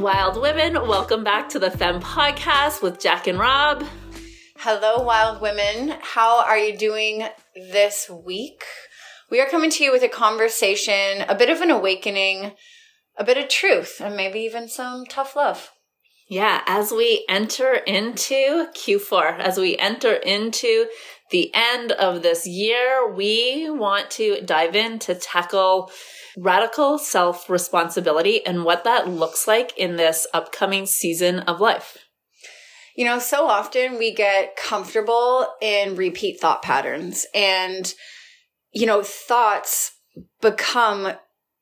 wild women. Welcome back to the Femme Podcast with Jack and Rob. Hello, wild women. How are you doing this week? We are coming to you with a conversation, a bit of an awakening, a bit of truth, and maybe even some tough love. Yeah, as we enter into Q4, as we enter into the end of this year, we want to dive in to tackle radical self responsibility and what that looks like in this upcoming season of life. You know, so often we get comfortable in repeat thought patterns and, you know, thoughts become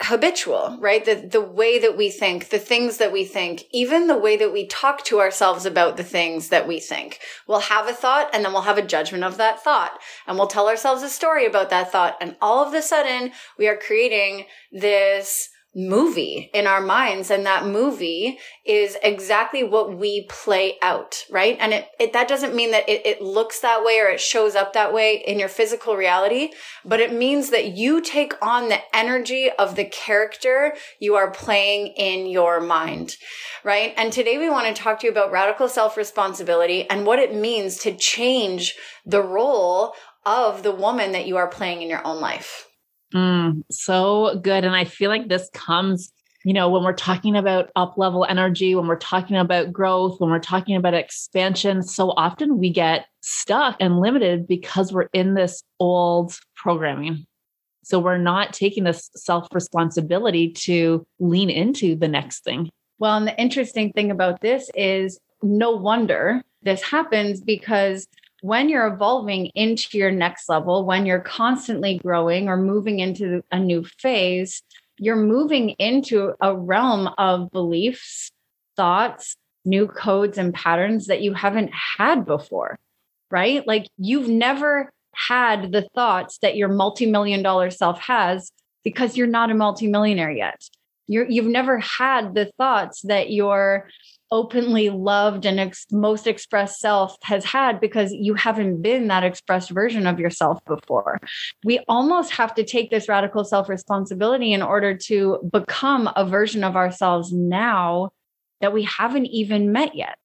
habitual, right? The, the way that we think, the things that we think, even the way that we talk to ourselves about the things that we think. We'll have a thought and then we'll have a judgment of that thought and we'll tell ourselves a story about that thought. And all of a sudden we are creating this movie in our minds and that movie is exactly what we play out right? And it, it that doesn't mean that it, it looks that way or it shows up that way in your physical reality but it means that you take on the energy of the character you are playing in your mind right? And today we want to talk to you about radical self-responsibility and what it means to change the role of the woman that you are playing in your own life Mm, so good. And I feel like this comes, you know, when we're talking about up level energy, when we're talking about growth, when we're talking about expansion, so often we get stuck and limited because we're in this old programming. So we're not taking this self responsibility to lean into the next thing. Well, and the interesting thing about this is no wonder this happens because when you're evolving into your next level, when you're constantly growing or moving into a new phase, you're moving into a realm of beliefs, thoughts, new codes and patterns that you haven't had before, right? Like you've never had the thoughts that your multi-million dollar self has because you're not a multimillionaire yet. You're, you've never had the thoughts that your openly loved and ex- most expressed self has had because you haven't been that expressed version of yourself before. We almost have to take this radical self responsibility in order to become a version of ourselves now that we haven't even met yet.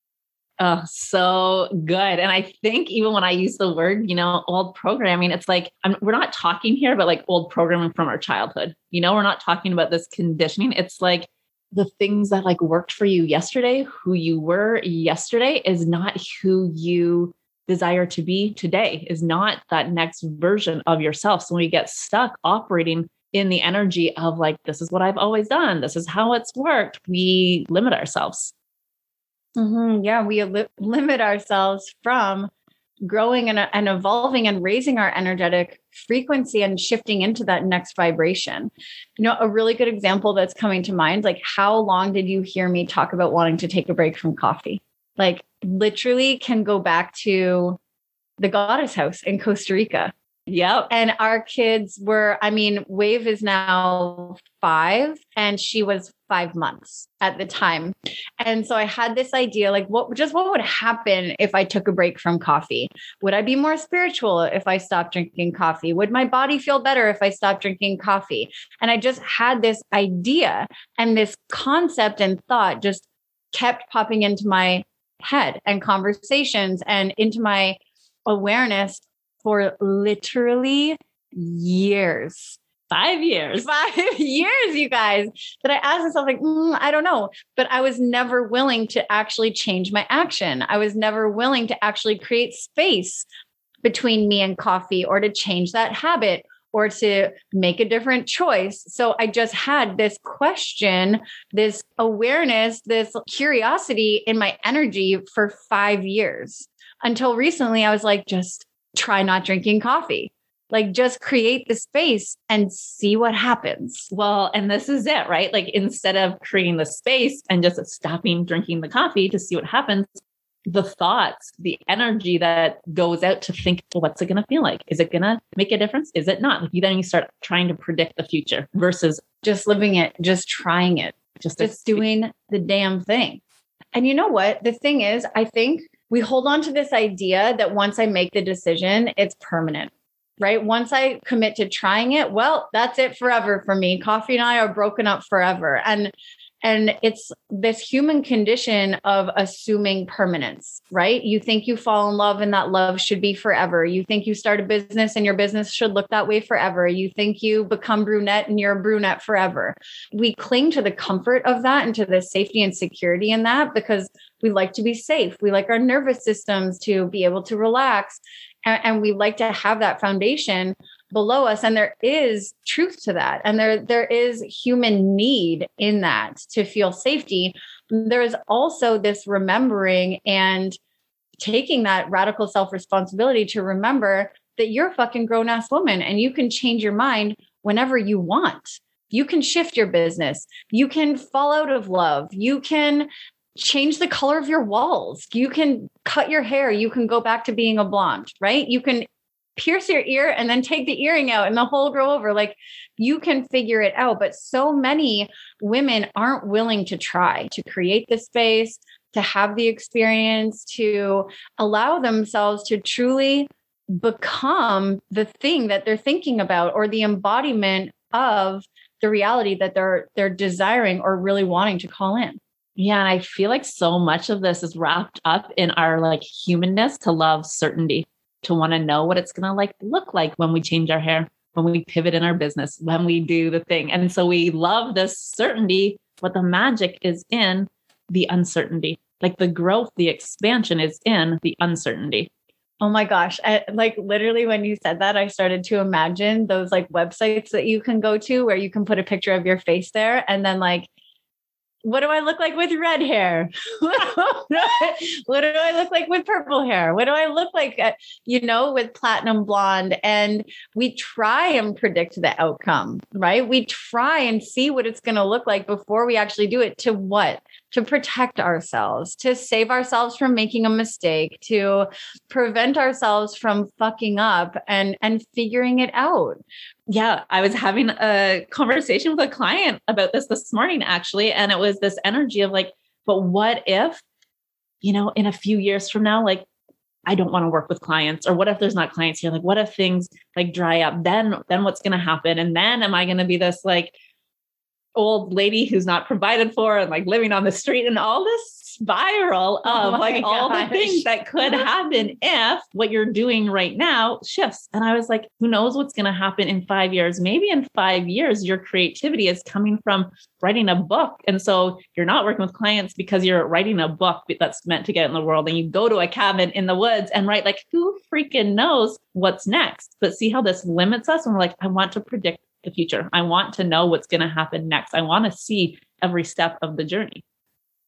Oh, so good. And I think even when I use the word, you know, old programming, it's like I'm, we're not talking here about like old programming from our childhood. You know, we're not talking about this conditioning. It's like the things that like worked for you yesterday, who you were yesterday is not who you desire to be today, is not that next version of yourself. So when we get stuck operating in the energy of like, this is what I've always done, this is how it's worked, we limit ourselves. Mm-hmm. Yeah, we li- limit ourselves from growing and, and evolving and raising our energetic frequency and shifting into that next vibration. You know, a really good example that's coming to mind like, how long did you hear me talk about wanting to take a break from coffee? Like, literally, can go back to the goddess house in Costa Rica. Yep. And our kids were, I mean, Wave is now five and she was five months at the time. And so I had this idea like, what just what would happen if I took a break from coffee? Would I be more spiritual if I stopped drinking coffee? Would my body feel better if I stopped drinking coffee? And I just had this idea and this concept and thought just kept popping into my head and conversations and into my awareness for literally years. Five years. Five years, you guys. That I asked myself, like, mm, I don't know. But I was never willing to actually change my action. I was never willing to actually create space between me and coffee or to change that habit or to make a different choice. So I just had this question, this awareness, this curiosity in my energy for five years until recently. I was like, just try not drinking coffee. Like just create the space and see what happens. Well, and this is it, right? Like instead of creating the space and just stopping drinking the coffee to see what happens, the thoughts, the energy that goes out to think, well, what's it going to feel like? Is it going to make a difference? Is it not? Like you then you start trying to predict the future versus just living it, just trying it, just, just doing the damn thing. And you know what? The thing is, I think we hold on to this idea that once I make the decision, it's permanent, right? Once I commit to trying it, well, that's it forever for me. Coffee and I are broken up forever. And And it's this human condition of assuming permanence, right? You think you fall in love and that love should be forever. You think you start a business and your business should look that way forever. You think you become brunette and you're a brunette forever. We cling to the comfort of that and to the safety and security in that because we like to be safe. We like our nervous systems to be able to relax. And, and we like to have that foundation below us and there is truth to that and there there is human need in that to feel safety. There is also this remembering and taking that radical self responsibility to remember that you're a fucking grown ass woman and you can change your mind whenever you want. You can shift your business. You can fall out of love. You can change the color of your walls you can cut your hair you can go back to being a blonde right you can pierce your ear and then take the earring out and the whole grow over. Like you can figure it out. But so many women aren't willing to try to create the space, to have the experience, to allow themselves to truly become the thing that they're thinking about or the embodiment of the reality that they're they're desiring or really wanting to call in. Yeah, and I feel like so much of this is wrapped up in our like humanness to love certainty to want to know what it's going to like look like when we change our hair, when we pivot in our business, when we do the thing. And so we love this certainty, but the magic is in the uncertainty. Like the growth, the expansion is in the uncertainty. Oh my gosh. I, like literally when you said that, I started to imagine those like websites that you can go to where you can put a picture of your face there and then like what do I look like with red hair? what do I look like with purple hair? What do I look like, uh, you know, with platinum blonde? And we try and predict the outcome, right? We try and see what it's going to look like before we actually do it. To what? To protect ourselves, to save ourselves from making a mistake, to prevent ourselves from fucking up and and figuring it out, yeah, I was having a conversation with a client about this this morning, actually. And it was this energy of like, but what if, you know, in a few years from now, like, I don't want to work with clients, or what if there's not clients here? Like, what if things like dry up? Then, then what's going to happen? And then am I going to be this like old lady who's not provided for and like living on the street and all this spiral oh of oh like all the things that could happen if what you're doing right now shifts. And I was like, who knows what's going to happen in five years? Maybe in five years, your creativity is coming from writing a book. And so you're not working with clients because you're writing a book that's meant to get in the world. And you go to a cabin in the woods and write, like, who freaking knows what's next? But see how this limits us. And we're like, I want to predict the future. I want to know what's going to happen next. I want to see every step of the journey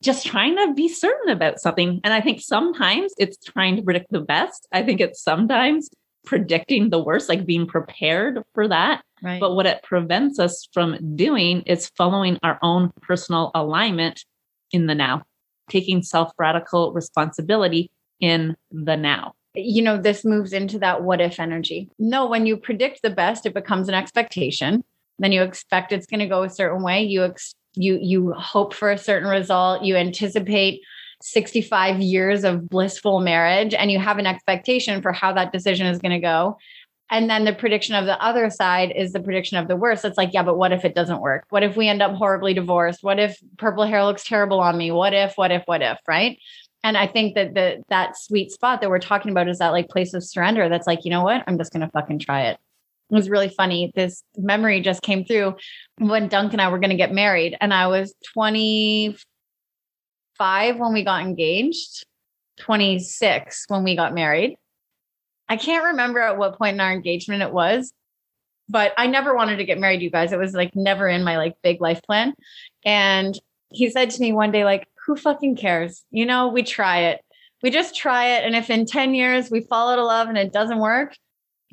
just trying to be certain about something. And I think sometimes it's trying to predict the best. I think it's sometimes predicting the worst, like being prepared for that. Right. But what it prevents us from doing is following our own personal alignment in the now, taking self radical responsibility in the now. You know, this moves into that what if energy. No, when you predict the best, it becomes an expectation. Then you expect it's going to go a certain way. You ex- you you hope for a certain result. You anticipate 65 years of blissful marriage and you have an expectation for how that decision is going to go. And then the prediction of the other side is the prediction of the worst. It's like yeah but what if it doesn't work? What if we end up horribly divorced? What if purple hair looks terrible on me? What if what if what if right and i think that the that sweet spot that we're talking about is that like place of surrender that's like you know what i'm just to fucking try it it was really funny. This memory just came through when Dunk and I were to get married, and I was 25 when we got engaged, 26 when we got married. I can't remember at what point in our engagement it was, but I never wanted to get married, you guys. It was like never in my like big life plan. And he said to me one day, like, who fucking cares? You know, we try it. We just try it. And if in 10 years we fall out of love and it doesn't work,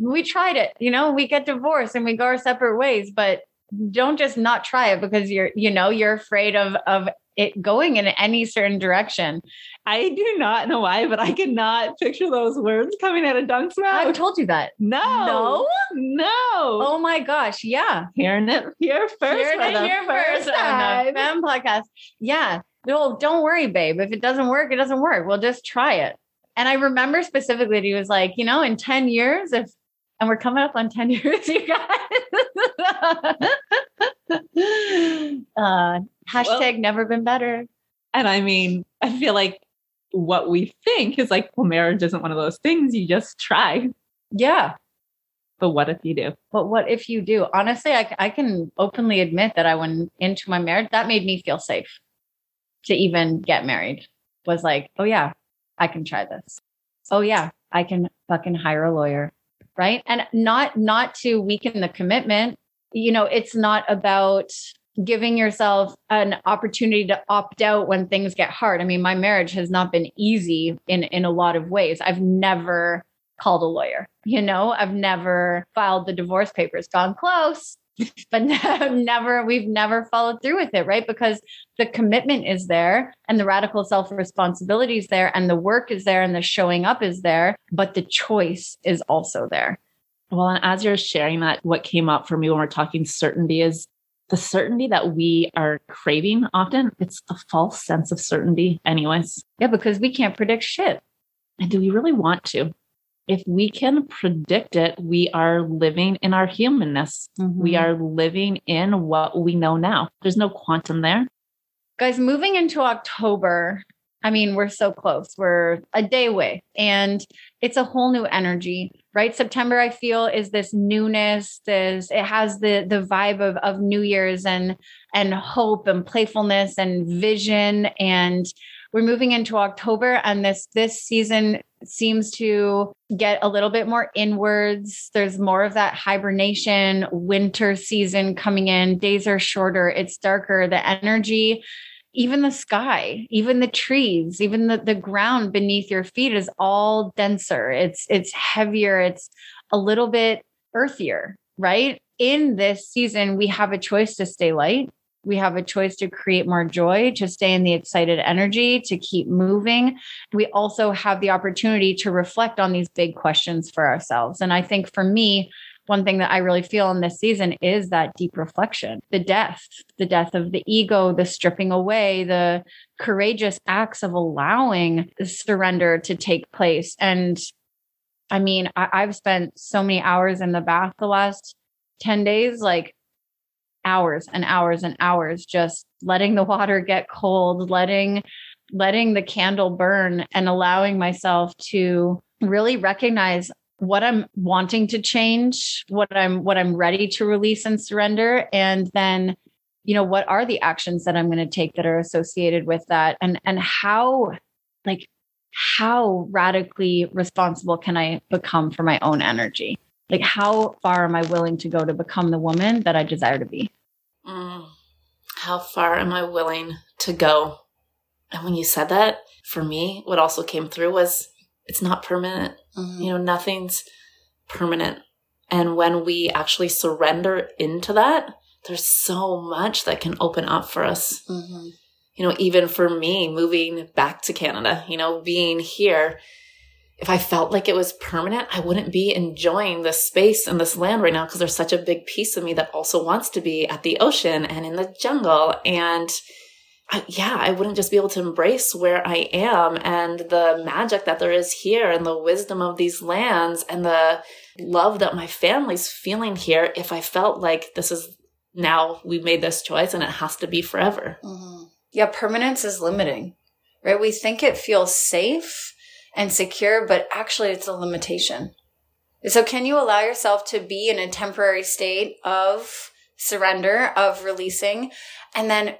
we tried it, you know, we get divorced and we go our separate ways, but don't just not try it because you're, you know, you're afraid of, of it going in any certain direction. I do not know why, but I cannot picture those words coming out of Dunk's mouth. I've told you that. No. No. No. Oh my gosh. Yeah. Hearing it here first. Hearing it here first on the Femme podcast. Yeah. No, don't worry, babe. If it doesn't work, it doesn't work. We'll just try it. And I remember specifically, he was like, you know, in 10 years, if and we're coming up on 10 years, you guys. uh, hashtag well, never been better. And I mean, I feel like what we think is like, well, marriage isn't one of those things you just try. Yeah. But what if you do? But what if you do? Honestly, I, I can openly admit that I went into my marriage, that made me feel safe to even get married. Was like, oh, yeah, I can try this. Oh, yeah, I can fucking hire a lawyer. Right. And not, not to weaken the commitment. You know, it's not about giving yourself an opportunity to opt out when things get hard. I mean, my marriage has not been easy in in a lot of ways. I've never called a lawyer. You know, I've never filed the divorce papers, gone close, but never, we've never followed through with it, right? Because the commitment is there and the radical self responsibility is there and the work is there and the showing up is there, but the choice is also there. Well, and as you're sharing that, what came up for me when we're talking certainty is the certainty that we are craving often, it's a false sense of certainty, anyways. Yeah, because we can't predict shit. And do we really want to? If we can predict it, we are living in our humanness. Mm-hmm. We are living in what we know now. There's no quantum there. Guys, moving into October, I mean, we're so close. We're a day away and it's a whole new energy, right? September, I feel is this newness, this, it has the, the vibe of, of New Year's and, and hope and playfulness and vision. And we're moving into October and this, this season seems to get a little bit more inwards. There's more of that hibernation winter season coming in. Days are shorter. It's darker. The energy even the sky even the trees even the, the ground beneath your feet is all denser it's it's heavier it's a little bit earthier right in this season we have a choice to stay light we have a choice to create more joy to stay in the excited energy to keep moving we also have the opportunity to reflect on these big questions for ourselves and i think for me one thing that I really feel in this season is that deep reflection, the death, the death of the ego, the stripping away, the courageous acts of allowing surrender to take place. And I mean, I, have spent so many hours in the bath the last 10 days, like hours and hours and hours, just letting the water get cold, letting letting the candle burn and allowing myself to really recognize what I'm wanting to change, what I'm what I'm ready to release and surrender and then you know what are the actions that I'm going to take that are associated with that and and how like how radically responsible can I become for my own energy? Like how far am I willing to go to become the woman that I desire to be? Mm, how far am I willing to go? And when you said that, for me, what also came through was it's not permanent. Mm-hmm. You know, nothing's permanent. And when we actually surrender into that, there's so much that can open up for us. Mm-hmm. You know, even for me moving back to Canada, you know, being here, if I felt like it was permanent, I wouldn't be enjoying this space and this land right now because there's such a big piece of me that also wants to be at the ocean and in the jungle and I, yeah, I wouldn't just be able to embrace where I am and the magic that there is here and the wisdom of these lands and the love that my family's feeling here if I felt like this is now we made this choice and it has to be forever. Mm-hmm. Yeah, permanence is limiting, right? We think it feels safe and secure, but actually it's a limitation. So, can you allow yourself to be in a temporary state of surrender, of releasing, and then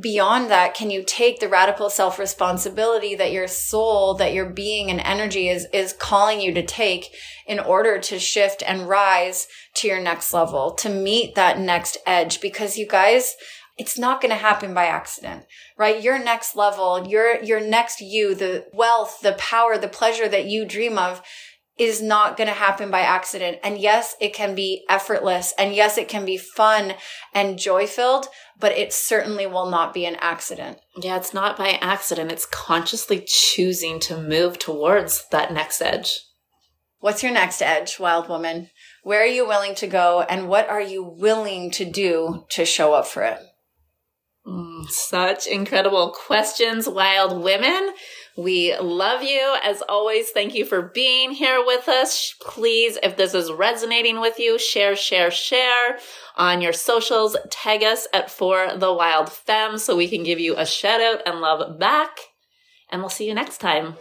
beyond that can you take the radical self responsibility that your soul that your being and energy is is calling you to take in order to shift and rise to your next level to meet that next edge? Because you guys it's not going to happen by accident right your next level your your next you the wealth the power the pleasure that you dream of is not going to happen by accident. And yes, it can be effortless. And yes, it can be fun and joy filled, but it certainly will not be an accident. Yeah, it's not by accident. It's consciously choosing to move towards that next edge. What's your next edge, wild woman? Where are you willing to go? And what are you willing to do to show up for it? Mm, such incredible questions, wild women. We love you. As always, thank you for being here with us. Please, if this is resonating with you, share, share, share on your socials. Tag us at For the Wild Femme so we can give you a shout out and love back. And we'll see you next time.